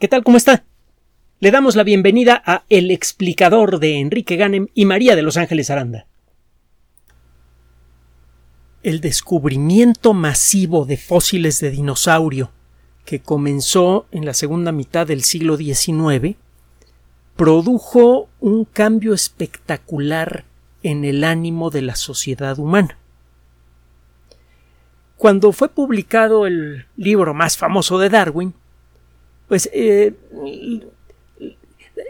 ¿Qué tal? ¿Cómo está? Le damos la bienvenida a El explicador de Enrique Ganem y María de Los Ángeles Aranda. El descubrimiento masivo de fósiles de dinosaurio que comenzó en la segunda mitad del siglo XIX produjo un cambio espectacular en el ánimo de la sociedad humana. Cuando fue publicado el libro más famoso de Darwin, pues eh,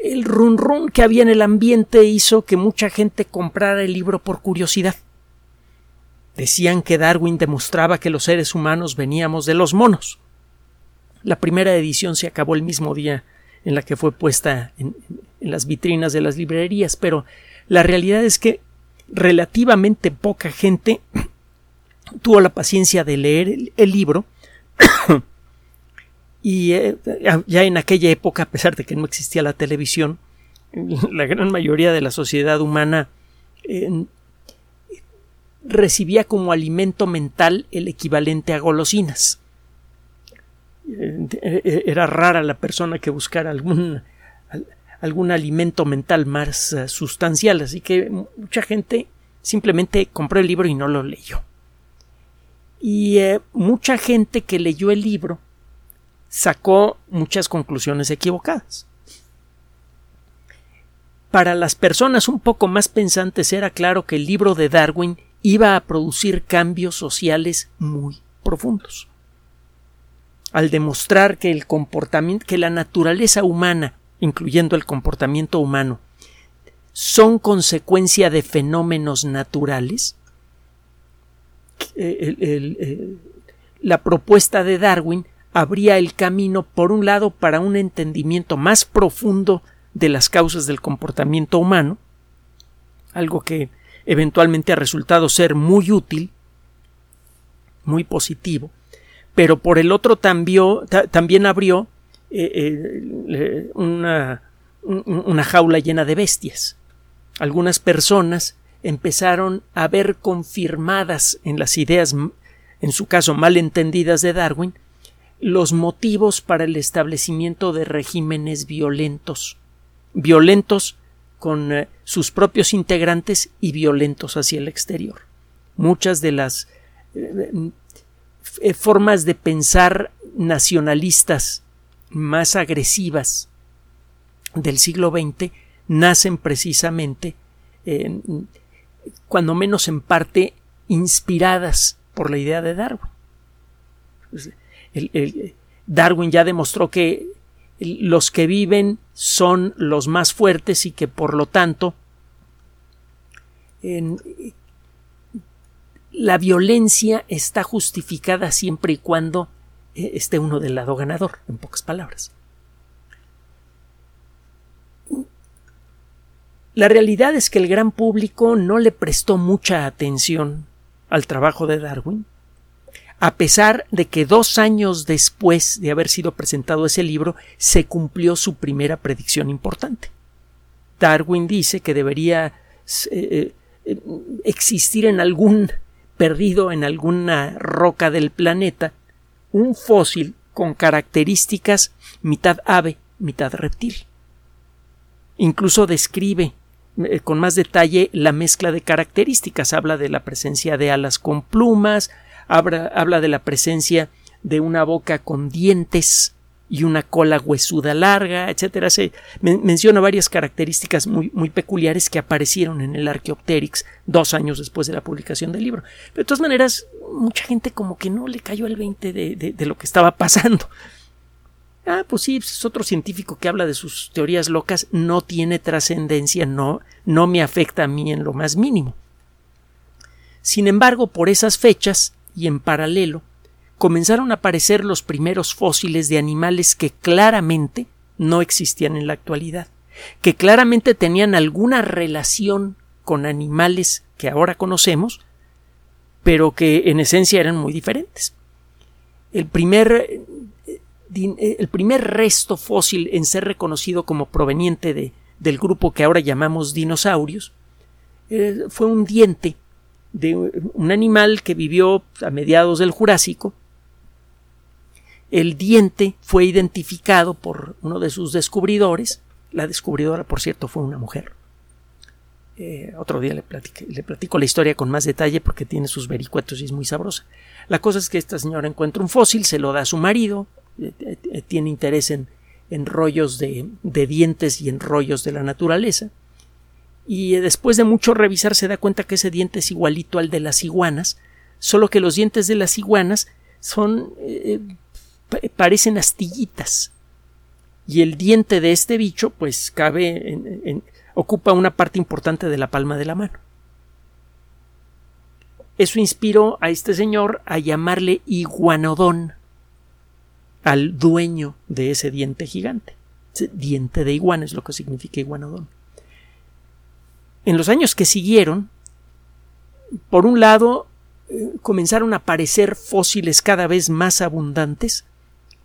el run run que había en el ambiente hizo que mucha gente comprara el libro por curiosidad. Decían que Darwin demostraba que los seres humanos veníamos de los monos. La primera edición se acabó el mismo día en la que fue puesta en, las vitrinas de las librerías, pero la realidad es que relativamente poca gente tuvo la paciencia de leer el libro y eh, ya en aquella época, a pesar de que no existía la televisión, la gran mayoría de la sociedad humana eh, recibía como alimento mental el equivalente a golosinas. Eh, era rara la persona que buscara algún, algún alimento mental más sustancial, así que mucha gente simplemente compró el libro y no lo leyó. Y mucha gente que leyó el libro sacó muchas conclusiones equivocadas. Para las personas un poco más pensantes era claro que el libro de Darwin iba a producir cambios sociales muy profundos. Al demostrar que el comportamiento, que la naturaleza humana, incluyendo el comportamiento humano, son consecuencia de fenómenos naturales, eh, la propuesta de Darwin abría el camino, por un lado, para un entendimiento más profundo de las causas del comportamiento humano, algo que eventualmente ha resultado ser muy útil, muy positivo, pero por el otro también, abrió eh, eh, una, una jaula llena de bestias. Algunas personas empezaron a ver confirmadas en las ideas, en su caso mal entendidas de Darwin, los motivos para el establecimiento de regímenes violentos, violentos con eh, sus propios integrantes y violentos hacia el exterior. Muchas de las eh, eh, formas de pensar nacionalistas más agresivas del siglo XX nacen precisamente, cuando menos en parte, inspiradas por la idea de Darwin. Darwin ya demostró que los que viven son los más fuertes y que por lo tanto la violencia está justificada siempre y cuando eh, esté uno del lado ganador, en pocas palabras. La realidad es que el gran público no le prestó mucha atención al trabajo de Darwin a pesar de que dos años después de haber sido presentado ese libro se cumplió su primera predicción importante. Darwin dice que debería eh, eh, existir en algún perdido en alguna roca del planeta un fósil con características mitad ave, mitad reptil. Incluso describe eh, con más detalle la mezcla de características. Habla de la presencia de alas con plumas, habla, de la presencia de una boca con dientes y una cola huesuda larga, etcétera. Se menciona varias características muy, muy, peculiares que aparecieron en el Archaeopteryx dos años después de la publicación del libro. De todas maneras, mucha gente como que no le cayó el 20 de, de, lo que estaba pasando. Ah, pues sí, es otro científico que habla de sus teorías locas, no tiene trascendencia, no, no me afecta a mí en lo más mínimo. Sin embargo, por esas fechas, y en paralelo comenzaron a aparecer los primeros fósiles de animales que claramente no existían en la actualidad, que claramente tenían alguna relación con animales que ahora conocemos, pero que en esencia eran muy diferentes. El primer, el primer resto fósil en ser reconocido como proveniente de, del grupo que ahora llamamos dinosaurios eh, fue un diente de un animal que vivió a mediados del Jurásico el diente fue identificado por uno de sus descubridores. La descubridora, por cierto, fue una mujer. Eh, otro día le, platico la historia con más detalle porque tiene sus vericuetos y es muy sabrosa. La cosa es que esta señora encuentra un fósil, se lo da a su marido, eh, eh, tiene interés en, en rollos de, dientes y en rollos de la naturaleza. Y después de mucho revisar se da cuenta que ese diente es igualito al de las iguanas, solo que los dientes de las iguanas son parecen astillitas. Y el diente de este bicho, pues cabe en, ocupa una parte importante de la palma de la mano. Eso inspiró a este señor a llamarle iguanodón al dueño de ese diente gigante. Diente de iguana es lo que significa iguanodón. En los años que siguieron, por un lado, eh, comenzaron a aparecer fósiles cada vez más abundantes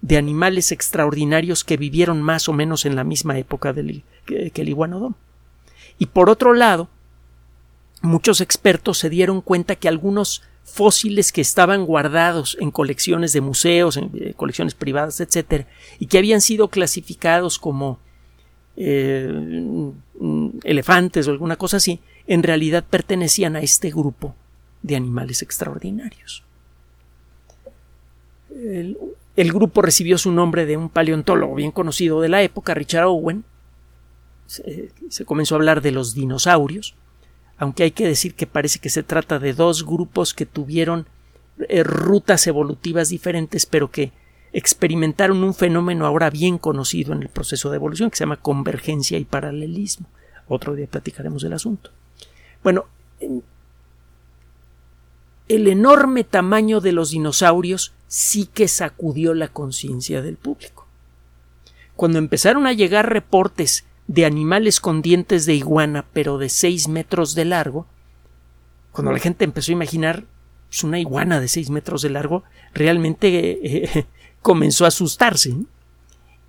de animales extraordinarios que vivieron más o menos en la misma época del, que, el iguanodón. Y por otro lado, muchos expertos se dieron cuenta que algunos fósiles que estaban guardados en colecciones de museos, en eh, colecciones privadas, etc., y que habían sido clasificados como eh, elefantes o alguna cosa así, en realidad pertenecían a este grupo de animales extraordinarios. El, grupo recibió su nombre de un paleontólogo bien conocido de la época, Richard Owen. Se, comenzó a hablar de los dinosaurios, aunque hay que decir que parece que se trata de dos grupos que tuvieron eh, rutas evolutivas diferentes, pero que experimentaron un fenómeno ahora bien conocido en el proceso de evolución que se llama convergencia y paralelismo. Otro día platicaremos del asunto. Bueno, el enorme tamaño de los dinosaurios sí que sacudió la conciencia del público. Cuando empezaron a llegar reportes de animales con dientes de iguana, pero de seis metros de largo, cuando la gente empezó a imaginar pues, una iguana de seis metros de largo, realmente eh, comenzó a asustarse.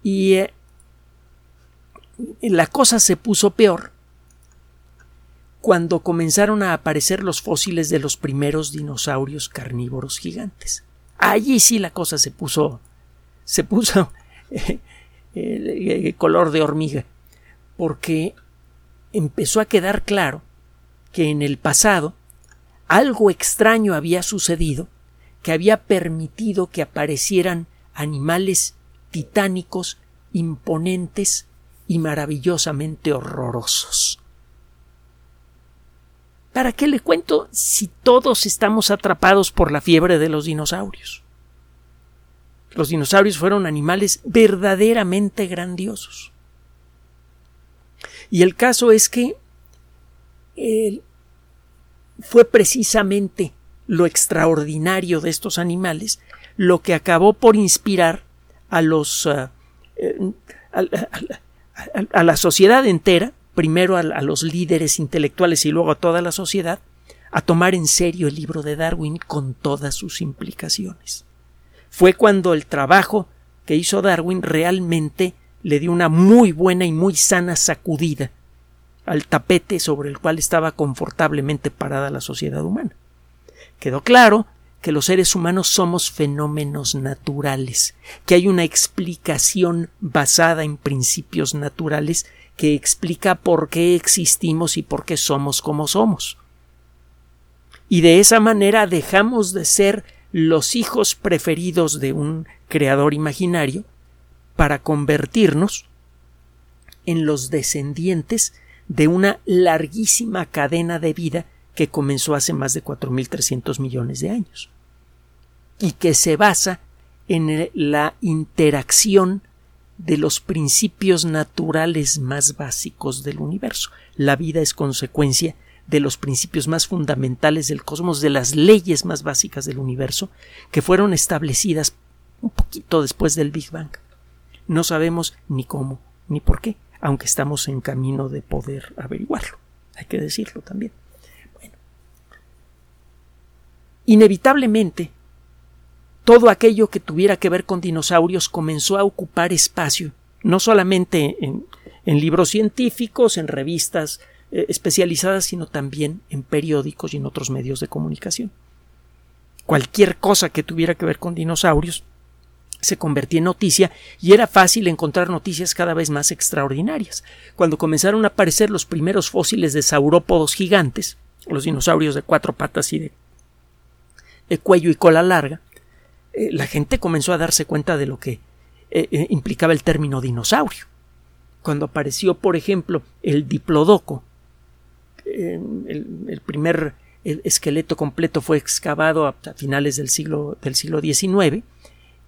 Y eh, la cosa se puso peor cuando comenzaron a aparecer los fósiles de los primeros dinosaurios carnívoros gigantes. Allí sí la cosa se puso se puso eh, eh, color de hormiga, porque empezó a quedar claro que en el pasado algo extraño había sucedido que había permitido que aparecieran animales titánicos, imponentes y maravillosamente horrorosos. ¿Para qué le cuento si todos estamos atrapados por la fiebre de los dinosaurios? Los dinosaurios fueron animales verdaderamente grandiosos. Y el caso es que fue precisamente lo extraordinario de estos animales lo que acabó por inspirar a los uh, eh, a la sociedad entera primero a, los líderes intelectuales y luego a toda la sociedad, a tomar en serio el libro de Darwin con todas sus implicaciones. Fue cuando el trabajo que hizo Darwin realmente le dio una muy buena y muy sana sacudida al tapete sobre el cual estaba confortablemente parada la sociedad humana. Quedó claro que los seres humanos somos fenómenos naturales, que hay una explicación basada en principios naturales que explica por qué existimos y por qué somos como somos. Y de esa manera dejamos de ser los hijos preferidos de un creador imaginario para convertirnos en los descendientes de una larguísima cadena de vida que comenzó hace más de 4.300 millones de años y que se basa en la interacción de los principios naturales más básicos del universo. La vida es consecuencia de los principios más fundamentales del cosmos, de las leyes más básicas del universo, que fueron establecidas un poquito después del Big Bang. No sabemos ni cómo ni por qué, aunque estamos en camino de poder averiguarlo. Hay que decirlo también. Bueno. Inevitablemente, todo aquello que tuviera que ver con dinosaurios comenzó a ocupar espacio, no solamente en, libros científicos, en revistas eh, especializadas, sino también en periódicos y en otros medios de comunicación. Cualquier cosa que tuviera que ver con dinosaurios se convertía en noticia y era fácil encontrar noticias cada vez más extraordinarias. Cuando comenzaron a aparecer los primeros fósiles de saurópodos gigantes, los dinosaurios de cuatro patas y de, cuello y cola larga, eh, la gente comenzó a darse cuenta de lo que eh, eh, implicaba el término dinosaurio. Cuando apareció, por ejemplo, el diplodoco, el, primer esqueleto completo fue excavado a, finales del siglo, del siglo XIX,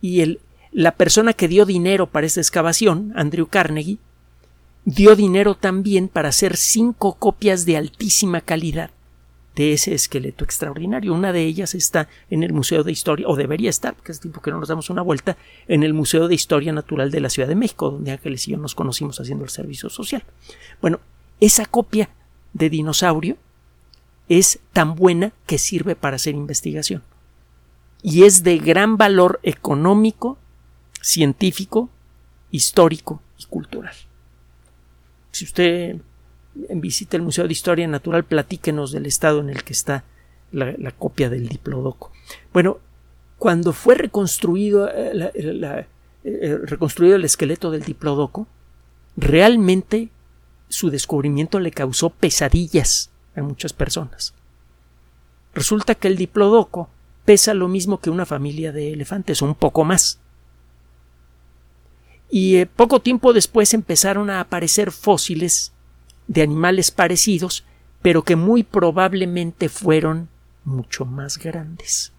y el, la persona que dio dinero para esta excavación, Andrew Carnegie, dio dinero también para hacer cinco copias de altísima calidad de ese esqueleto extraordinario. Una de ellas está en el Museo de Historia, o debería estar, porque es tiempo que no nos damos una vuelta, en el Museo de Historia Natural de la Ciudad de México, donde Ángeles y yo nos conocimos haciendo el servicio social. Bueno, esa copia de dinosaurio es tan buena que sirve para hacer investigación. Y es de gran valor económico, científico, histórico y cultural. Si usted visite el Museo de Historia Natural, platíquenos del estado en el que está la, copia del Diplodoco. Bueno, cuando fue reconstruido, eh, eh, reconstruido el esqueleto del Diplodoco, realmente su descubrimiento le causó pesadillas a muchas personas. Resulta que el Diplodoco pesa lo mismo que una familia de elefantes, un poco más. Y eh, poco tiempo después empezaron a aparecer fósiles de animales parecidos, pero que muy probablemente fueron mucho más grandes.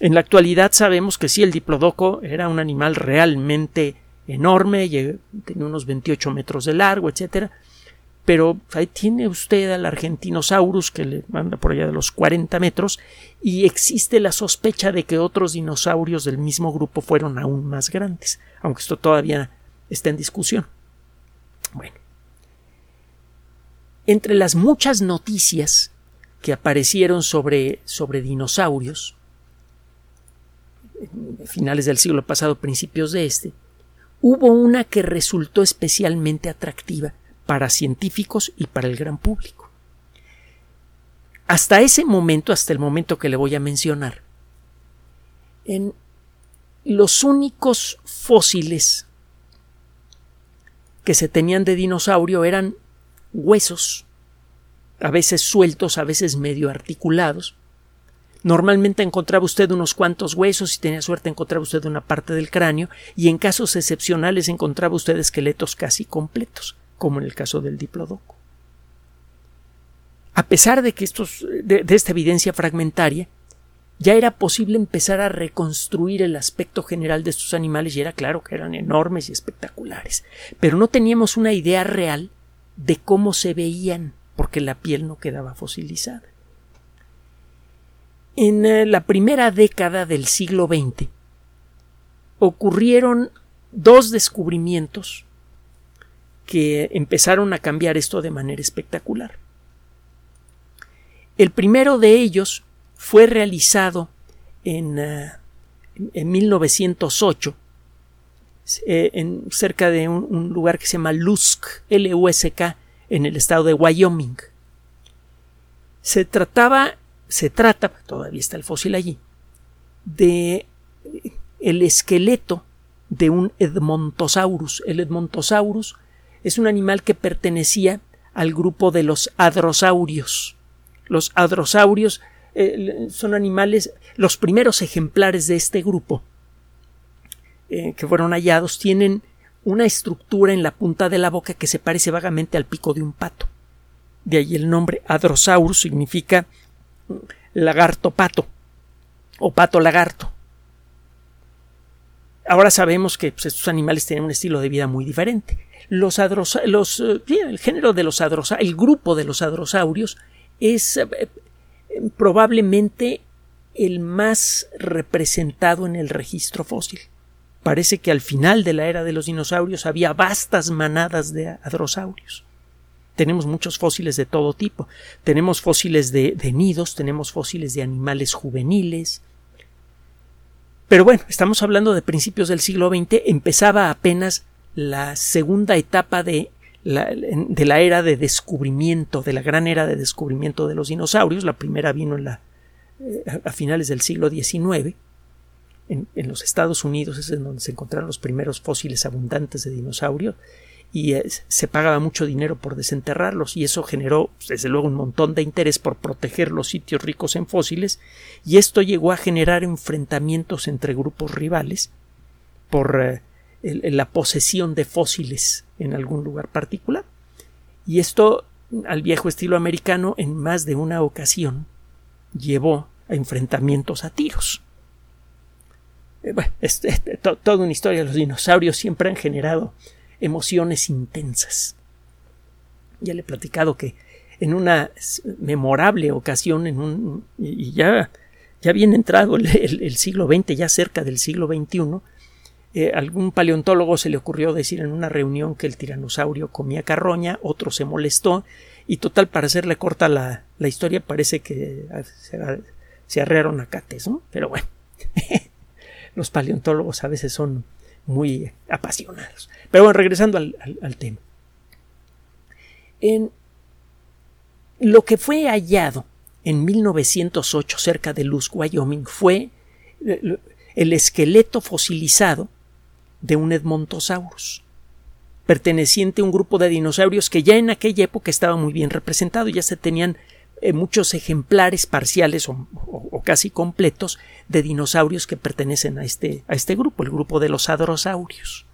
En la actualidad sabemos que sí, el diplodoco era un animal realmente enorme, tenía unos 28 metros de largo, etcétera, pero ahí tiene usted al Argentinosaurus que le manda por allá de los 40 metros y existe la sospecha de que otros dinosaurios del mismo grupo fueron aún más grandes, aunque esto todavía está en discusión. Bueno, entre las muchas noticias que aparecieron sobre, sobre dinosaurios, finales del siglo pasado, principios de este, hubo una que resultó especialmente atractiva para científicos y para el gran público. Hasta ese momento, hasta el momento que le voy a mencionar, en los únicos fósiles que se tenían de dinosaurio eran huesos, a veces sueltos, a veces medio articulados. Normalmente encontraba usted unos cuantos huesos y tenía suerte encontraba usted una parte del cráneo y en casos excepcionales encontraba usted esqueletos casi completos, como en el caso del diplodoco. A pesar de que estos, de esta evidencia fragmentaria, ya era posible empezar a reconstruir el aspecto general de estos animales y era claro que eran enormes y espectaculares, pero no teníamos una idea real de cómo se veían, porque la piel no quedaba fosilizada. En eh, la primera década del siglo XX ocurrieron dos descubrimientos que empezaron a cambiar esto de manera espectacular. El primero de ellos fue realizado en, eh, en 1908 eh, en, cerca de un, lugar que se llama Lusk, L-U-S-K, en el estado de Wyoming. Se trataba, se trata, todavía está el fósil allí, de el esqueleto de un Edmontosaurus. El Edmontosaurus es un animal que pertenecía al grupo de los hadrosaurios. Los hadrosaurios eh, son animales, los primeros ejemplares de este grupo eh, que fueron hallados tienen una estructura en la punta de la boca que se parece vagamente al pico de un pato. De ahí el nombre Adrosaurus significa lagarto pato o pato lagarto. Ahora sabemos que pues, estos animales tienen un estilo de vida muy diferente. Los, eh, el género de los adrosaurios, el grupo de los adrosaurios es eh, probablemente el más representado en el registro fósil. Parece que al final de la era de los dinosaurios había vastas manadas de hadrosaurios. Tenemos muchos fósiles de todo tipo. Tenemos fósiles de, nidos, tenemos fósiles de animales juveniles. Pero bueno, estamos hablando de principios del siglo XX. Empezaba apenas la segunda etapa de la, de la era de descubrimiento, de la gran era de descubrimiento de los dinosaurios. La primera vino en la, eh, a finales del siglo XIX en, los Estados Unidos es en donde se encontraron los primeros fósiles abundantes de dinosaurio y se pagaba mucho dinero por desenterrarlos y eso generó desde luego un montón de interés por proteger los sitios ricos en fósiles y esto llegó a generar enfrentamientos entre grupos rivales por eh, la posesión de fósiles en algún lugar particular y esto al viejo estilo americano en más de una ocasión llevó a enfrentamientos a tiros. Eh, bueno, es, toda una historia. Los dinosaurios siempre han generado emociones intensas. Ya le he platicado que en una memorable ocasión, en un, y ya, ya bien entrado el, siglo XX, ya cerca del siglo XXI, eh, algún paleontólogo se le ocurrió decir en una reunión que el tiranosaurio comía carroña, otro se molestó, y total, para hacerle corta la, la historia, parece que se, se arrearon a cates, ¿no? Pero bueno, los paleontólogos a veces son muy apasionados. Pero bueno, regresando al, tema. En lo que fue hallado en 1908 cerca de Luz, Wyoming, fue eh, el esqueleto fosilizado de un Edmontosaurus, perteneciente a un grupo de dinosaurios que ya en aquella época estaba muy bien representado, ya se tenían eh, muchos ejemplares parciales o, casi completos de dinosaurios que pertenecen a este, a este grupo, el grupo de los hadrosaurios.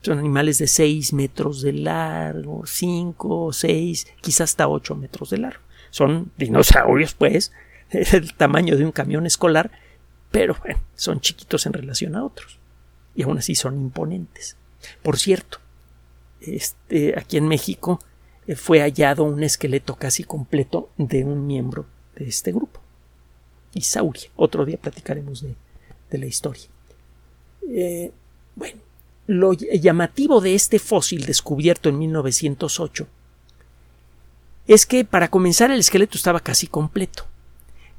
Son animales de 6 metros de largo, 5, 6, quizás hasta 8 metros de largo. Son dinosaurios, pues, el tamaño de un camión escolar, pero bueno, son chiquitos en relación a otros. Y aún así son imponentes. Por cierto, este, aquí en México fue hallado un esqueleto casi completo de un miembro de este grupo. Isauria. Otro día platicaremos de, la historia. Eh, bueno, lo llamativo de este fósil descubierto en 1908 es que para comenzar el esqueleto estaba casi completo,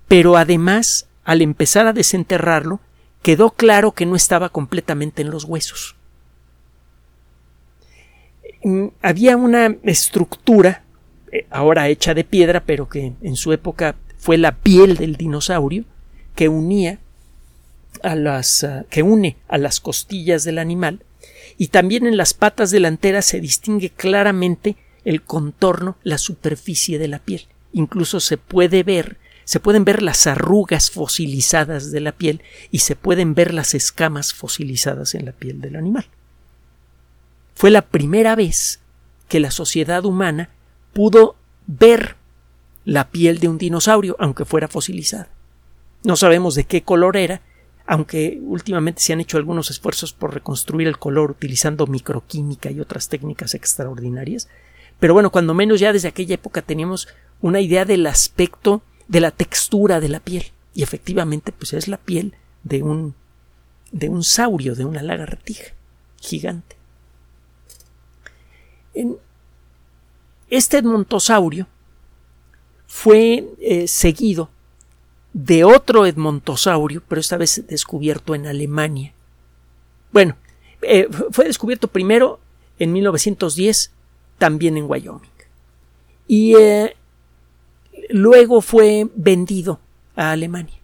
pero además al empezar a desenterrarlo quedó claro que no estaba completamente en los huesos. Mm, había una estructura, eh, ahora hecha de piedra, pero que en su época fue la piel del dinosaurio, que unía a las ah, que une a las costillas del animal y también en las patas delanteras se distingue claramente el contorno, la superficie de la piel. Incluso se puede ver, se pueden ver las arrugas fosilizadas de la piel y se pueden ver las escamas fosilizadas en la piel del animal. Fue la primera vez que la sociedad humana pudo ver la piel de un dinosaurio, aunque fuera fosilizada. No sabemos de qué color era, aunque últimamente se han hecho algunos esfuerzos por reconstruir el color utilizando microquímica y otras técnicas extraordinarias. Pero bueno, cuando menos ya desde aquella época teníamos una idea del aspecto, de la textura de la piel. Y efectivamente, pues es la piel de un de un saurio, de una lagartija gigante. Este edmontosaurio fue eh, seguido de otro edmontosaurio, pero esta vez descubierto en Alemania. Bueno, eh, fue descubierto primero en 1910, también en Wyoming. Y eh, luego fue vendido a Alemania.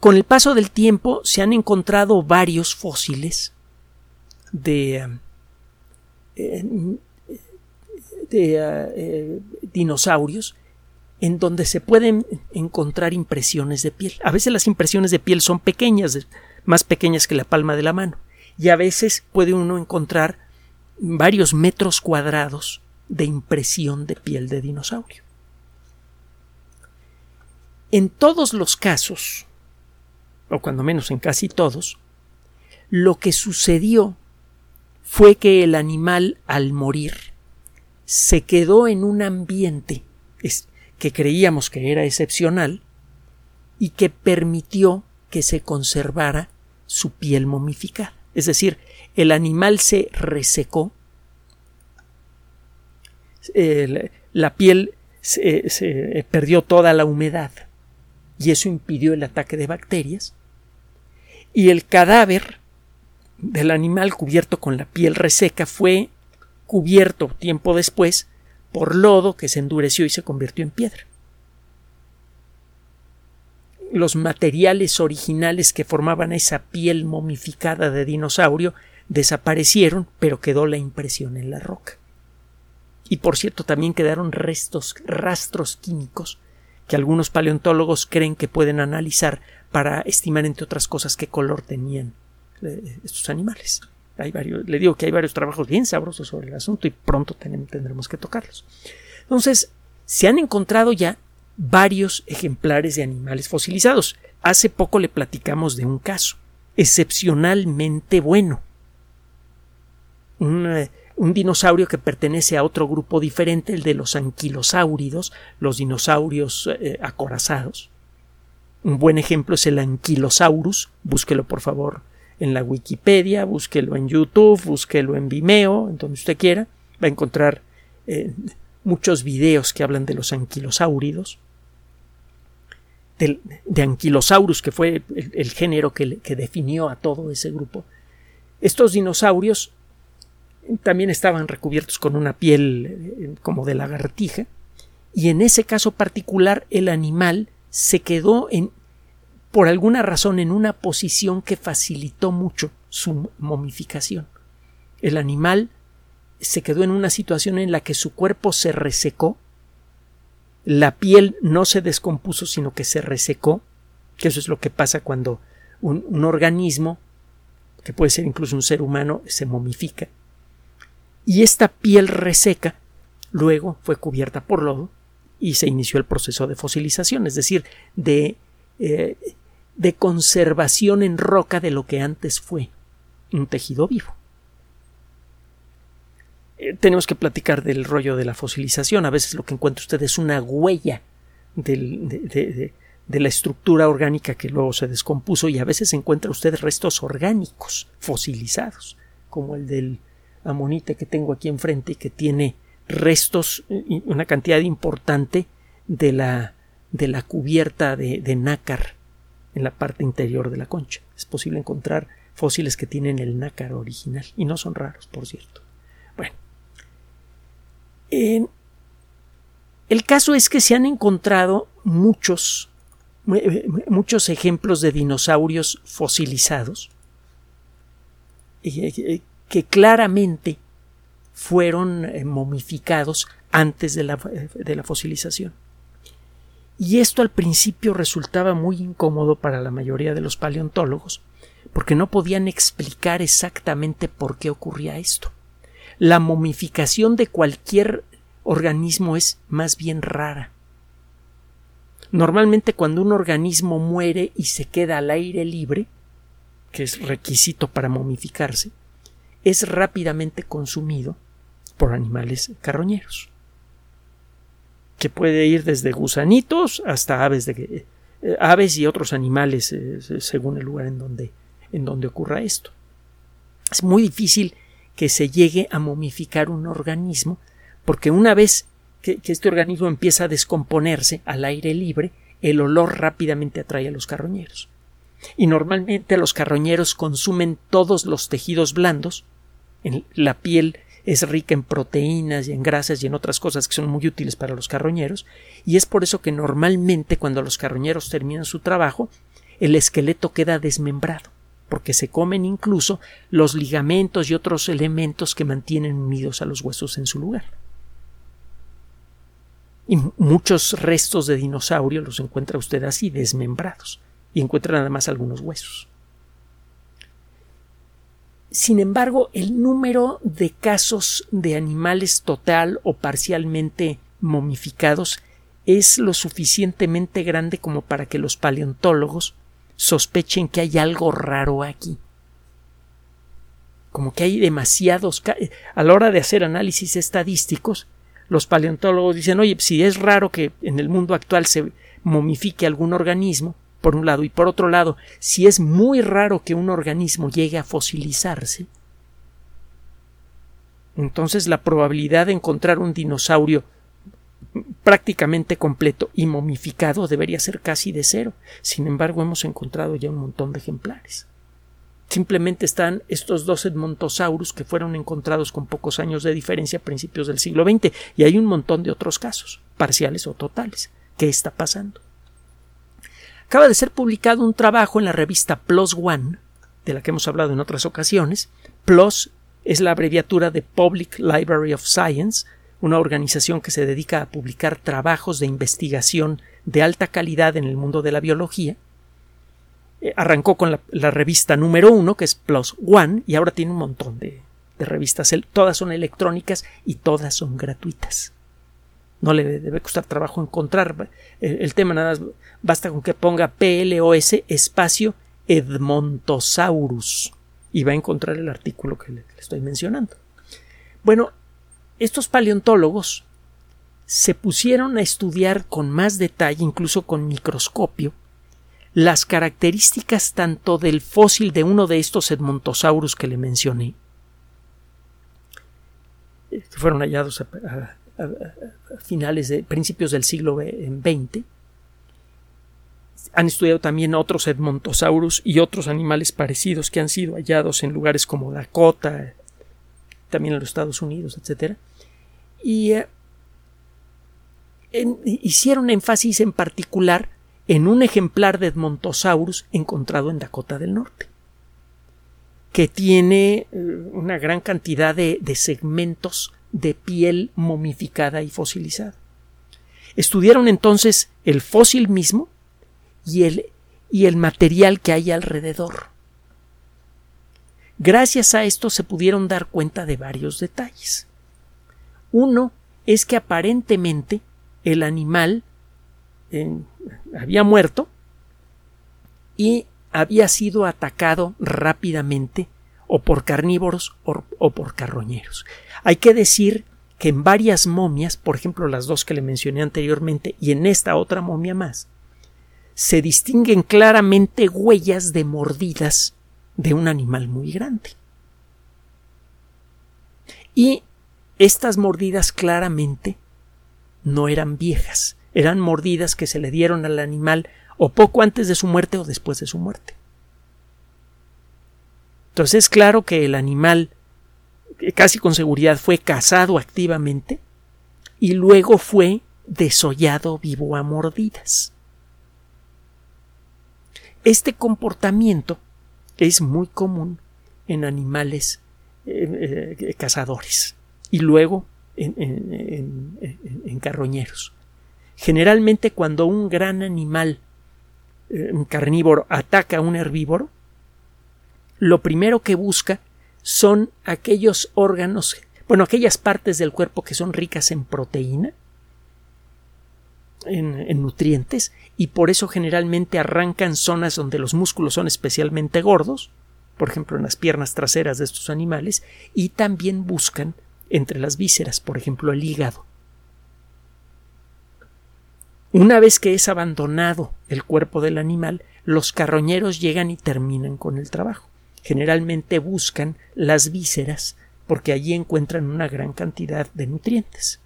Con el paso del tiempo se han encontrado varios fósiles de, de dinosaurios en donde se pueden encontrar impresiones de piel. A veces las impresiones de piel son pequeñas, más pequeñas que la palma de la mano, y a veces puede uno encontrar varios metros cuadrados de impresión de piel de dinosaurio. En todos los casos, o cuando menos en casi todos, lo que sucedió fue que el animal al morir se quedó en un ambiente que creíamos que era excepcional y que permitió que se conservara su piel momificada. Es decir, el animal se resecó, la piel se, perdió toda la humedad y eso impidió el ataque de bacterias y el cadáver del animal cubierto con la piel reseca fue cubierto tiempo después por lodo que se endureció y se convirtió en piedra. los materiales originales que formaban esa piel momificada de dinosaurio desaparecieron, pero quedó la impresión en la roca. Y por cierto, también quedaron restos, rastros químicos que algunos paleontólogos creen que pueden analizar para estimar, entre otras cosas, qué color tenían estos animales. Hay varios, le digo que hay varios trabajos bien sabrosos sobre el asunto y pronto tendremos que tocarlos. Entonces, se han encontrado ya varios ejemplares de animales fosilizados. Hace poco le platicamos de un caso excepcionalmente bueno. Un, un, dinosaurio que pertenece a otro grupo diferente, el de los anquilosáuridos, los dinosaurios eh, acorazados. Un buen ejemplo es el Anquilosaurus, búsquelo por favor en la Wikipedia, búsquelo en YouTube, búsquelo en Vimeo, en donde usted quiera, va a encontrar eh, muchos videos que hablan de los anquilosáuridos, de Anquilosaurus, que fue el, género que, que, definió a todo ese grupo. Estos dinosaurios también estaban recubiertos con una piel eh, como de lagartija, y en ese caso particular el animal se quedó en por alguna razón en una posición que facilitó mucho su momificación. El animal se quedó en una situación en la que su cuerpo se resecó, la piel no se descompuso, sino que se resecó, que eso es lo que pasa cuando un, organismo, que puede ser incluso un ser humano, se momifica. Y esta piel reseca luego fue cubierta por lodo y se inició el proceso de fosilización, es decir, de, eh, de conservación en roca de lo que antes fue un tejido vivo. Eh, tenemos que platicar del rollo de la fosilización. A veces lo que encuentra usted es una huella de, la estructura orgánica que luego se descompuso y a veces encuentra usted restos orgánicos fosilizados, como el del amonite que tengo aquí enfrente y que tiene restos, una cantidad importante de la, de la cubierta de nácar en la parte interior de la concha. Es posible encontrar fósiles que tienen el nácar original y no son raros, por cierto. Bueno, el caso es que se han encontrado muchos, muchos ejemplos de dinosaurios fosilizados que claramente fueron eh, momificados antes de la, de la fosilización. Y esto al principio resultaba muy incómodo para la mayoría de los paleontólogos, porque no podían explicar exactamente por qué ocurría esto. La momificación de cualquier organismo es más bien rara. Normalmente cuando un organismo muere y se queda al aire libre, que es requisito para momificarse, es rápidamente consumido por animales carroñeros, que puede ir desde gusanitos hasta aves, de, eh, aves y otros animales eh, según el lugar en donde, en donde ocurra esto. Es muy difícil que se llegue a momificar un organismo porque una vez que, que este organismo empieza a descomponerse al aire libre, el olor rápidamente atrae a los carroñeros. Y normalmente los carroñeros consumen todos los tejidos blandos, en la piel es rica en proteínas y en grasas y en otras cosas que son muy útiles para los carroñeros, y es por eso que normalmente cuando los carroñeros terminan su trabajo, el esqueleto queda desmembrado, porque se comen incluso los ligamentos y otros elementos que mantienen unidos a los huesos en su lugar. Y muchos restos de dinosaurio los encuentra usted así desmembrados, y encuentra nada más algunos huesos. Sin embargo, el número de casos de animales total o parcialmente momificados es lo suficientemente grande como para que los paleontólogos sospechen que hay algo raro aquí. Como que hay demasiados. A la hora de hacer análisis estadísticos, los paleontólogos dicen, oye, si es raro que en el mundo actual se momifique algún organismo, por un lado, y por otro lado, si es muy raro que un organismo llegue a fosilizarse, entonces la probabilidad de encontrar un dinosaurio prácticamente completo y momificado debería ser casi de cero. Sin embargo, hemos encontrado ya un montón de ejemplares. Simplemente están estos dos Edmontosaurus que fueron encontrados con pocos años de diferencia a principios del siglo XX y hay un montón de otros casos, parciales o totales. ¿Qué está pasando? Acaba de ser publicado un trabajo en la revista PLOS ONE, de la que hemos hablado en otras ocasiones. PLOS es la abreviatura de Public Library of Science, una organización que se dedica a publicar trabajos de investigación de alta calidad en el mundo de la biología. Eh, arrancó con la, revista número uno, que es Plus One, y ahora tiene un montón de, revistas. todas son electrónicas y todas son gratuitas. No le debe costar trabajo encontrar el, el tema, nada más basta con que ponga PLOS espacio Edmontosaurus y va a encontrar el artículo que le, estoy mencionando. Bueno, estos paleontólogos se pusieron a estudiar con más detalle, incluso con microscopio, las características tanto del fósil de uno de estos Edmontosaurus que le mencioné, que fueron hallados a, finales de principios del siglo XX, han estudiado también otros Edmontosaurus y otros animales parecidos que han sido hallados en lugares como Dakota, también en los Estados Unidos, etc. Y eh, hicieron énfasis en particular en un ejemplar de Edmontosaurus encontrado en Dakota del Norte, que tiene eh, una gran cantidad de segmentos de piel momificada y fosilizada. Estudiaron entonces el fósil mismo y el, y el material que hay alrededor. Gracias a esto se pudieron dar cuenta de varios detalles. Uno es que aparentemente el animal había muerto y había sido atacado rápidamente o por carnívoros o, por carroñeros. Hay que decir que en varias momias, por ejemplo las dos que le mencioné anteriormente y en esta otra momia más, se distinguen claramente huellas de mordidas de un animal muy grande. Y estas mordidas claramente no eran viejas, eran mordidas que se le dieron al animal o poco antes de su muerte o después de su muerte. Entonces es claro que el animal casi con seguridad fue cazado activamente y luego fue desollado vivo a mordidas. Este comportamiento es muy común en animales eh, eh, cazadores y luego en, carroñeros. Generalmente cuando un gran animal eh, carnívoro ataca a un herbívoro, lo primero que busca son aquellos órganos, bueno, aquellas partes del cuerpo que son ricas en proteína en, nutrientes y por eso generalmente arrancan zonas donde los músculos son especialmente gordos, por ejemplo en las piernas traseras de estos animales, y también buscan entre las vísceras, por ejemplo el hígado. Una vez que es abandonado el cuerpo del animal, los carroñeros llegan y terminan con el trabajo. Generalmente buscan las vísceras porque allí encuentran una gran cantidad de nutrientes.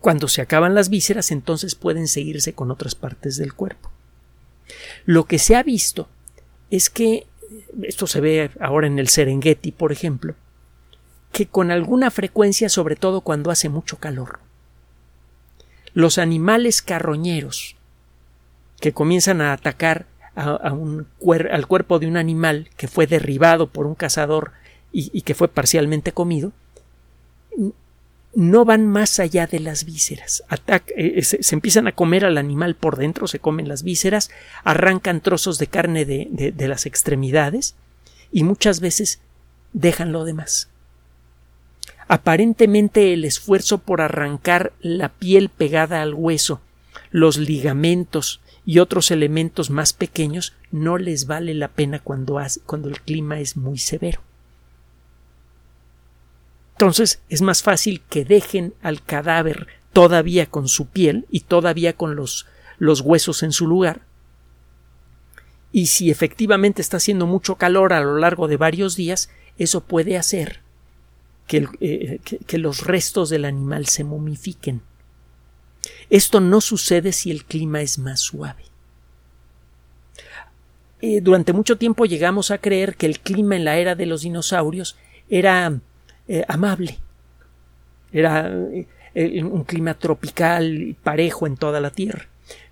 Cuando se acaban las vísceras, entonces pueden seguirse con otras partes del cuerpo. Lo que se ha visto es que, esto se ve ahora en el Serengeti, por ejemplo, que con alguna frecuencia, sobre todo cuando hace mucho calor, los animales carroñeros que comienzan a atacar al cuerpo de un animal que fue derribado por un cazador y que fue parcialmente comido, no van más allá de las vísceras. Eh, eh, se, empiezan a comer al animal por dentro, se comen las vísceras, arrancan trozos de carne de, de las extremidades y muchas veces dejan lo demás. Aparentemente el esfuerzo por arrancar la piel pegada al hueso, los ligamentos y otros elementos más pequeños no les vale la pena cuando, cuando el clima es muy severo. Entonces es más fácil que dejen al cadáver todavía con su piel y todavía con los, los huesos en su lugar. Y si efectivamente está haciendo mucho calor a lo largo de varios días, eso puede hacer que, eh, que, los restos del animal se momifiquen. Esto no sucede si el clima es más suave. Eh, durante mucho tiempo llegamos a creer que el clima en la era de los dinosaurios era eh, amable. Era eh, un clima tropical y parejo en toda la Tierra.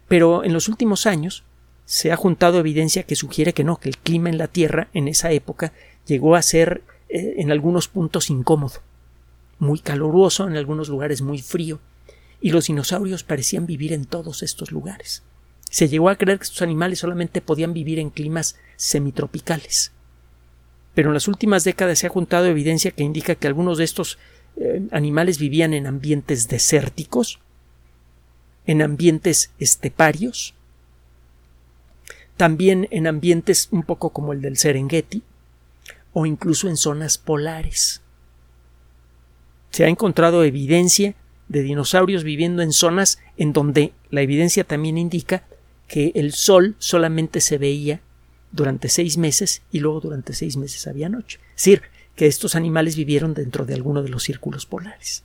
Pero en los últimos años se ha juntado evidencia que sugiere que no, que el clima en la Tierra en esa época llegó a ser eh, en algunos puntos incómodo, muy caluroso, en algunos lugares muy frío, y los dinosaurios parecían vivir en todos estos lugares. Se llegó a creer que estos animales solamente podían vivir en climas semitropicales. Pero en las últimas décadas se ha juntado evidencia que indica que algunos de estos eh, animales vivían en ambientes desérticos, en ambientes esteparios, también en ambientes un poco como el del Serengeti, o incluso en zonas polares. Se ha encontrado evidencia de dinosaurios viviendo en zonas en donde la evidencia también indica que el sol solamente se veía durante seis meses y luego durante seis meses había noche. Es decir, que estos animales vivieron dentro de alguno de los círculos polares.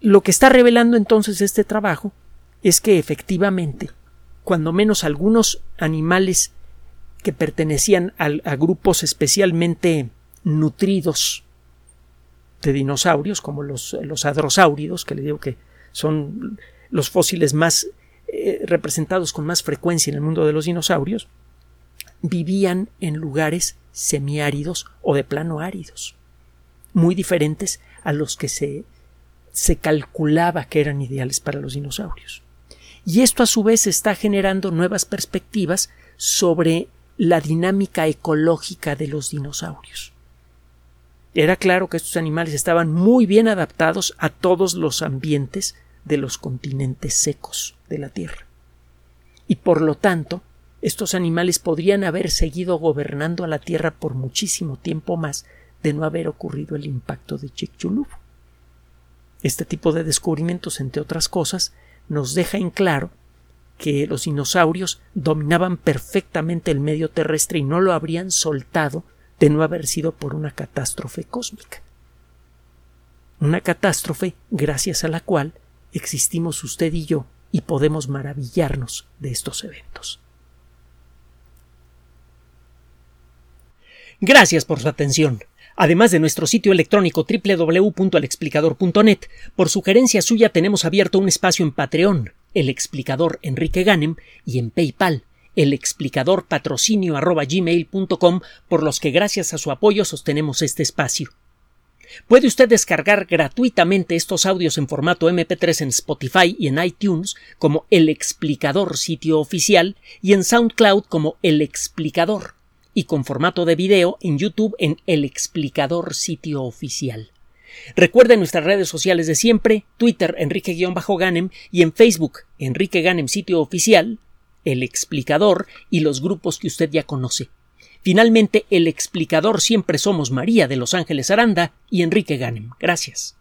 Lo que está revelando entonces este trabajo es que efectivamente, cuando menos algunos animales que pertenecían a, a grupos especialmente nutridos de dinosaurios, como los, los hadrosáuridos, que le digo que son los fósiles más eh, representados con más frecuencia en el mundo de los dinosaurios, vivían en lugares semiáridos o de plano áridos, muy diferentes a los que se, se calculaba que eran ideales para los dinosaurios. Y esto a su vez está generando nuevas perspectivas sobre la dinámica ecológica de los dinosaurios. Era claro que estos animales estaban muy bien adaptados a todos los ambientes de los continentes secos de la Tierra. Y por lo tanto, estos animales podrían haber seguido gobernando a la Tierra por muchísimo tiempo más de no haber ocurrido el impacto de Chicxulub. Este tipo de descubrimientos, entre otras cosas, nos deja en claro que los dinosaurios dominaban perfectamente el medio terrestre y no lo habrían soltado de no haber sido por una catástrofe cósmica. Una catástrofe gracias a la cual existimos usted y yo y podemos maravillarnos de estos eventos. Gracias por su atención. Además de nuestro sitio electrónico www.alexplicador.net, por sugerencia suya tenemos abierto un espacio en Patreon, el explicador Enrique Ganem, y en PayPal, el explicador patrocinio por los que gracias a su apoyo sostenemos este espacio. Puede usted descargar gratuitamente estos audios en formato MP3 en Spotify y en iTunes como El Explicador sitio oficial y en SoundCloud como El Explicador y con formato de video en YouTube en El Explicador sitio oficial. Recuerde nuestras redes sociales de siempre, Twitter Enrique-Ganem y en Facebook Enrique Ganem sitio oficial, El Explicador y los grupos que usted ya conoce. Finalmente, el explicador siempre somos María de Los Ángeles Aranda y Enrique Ganem. Gracias.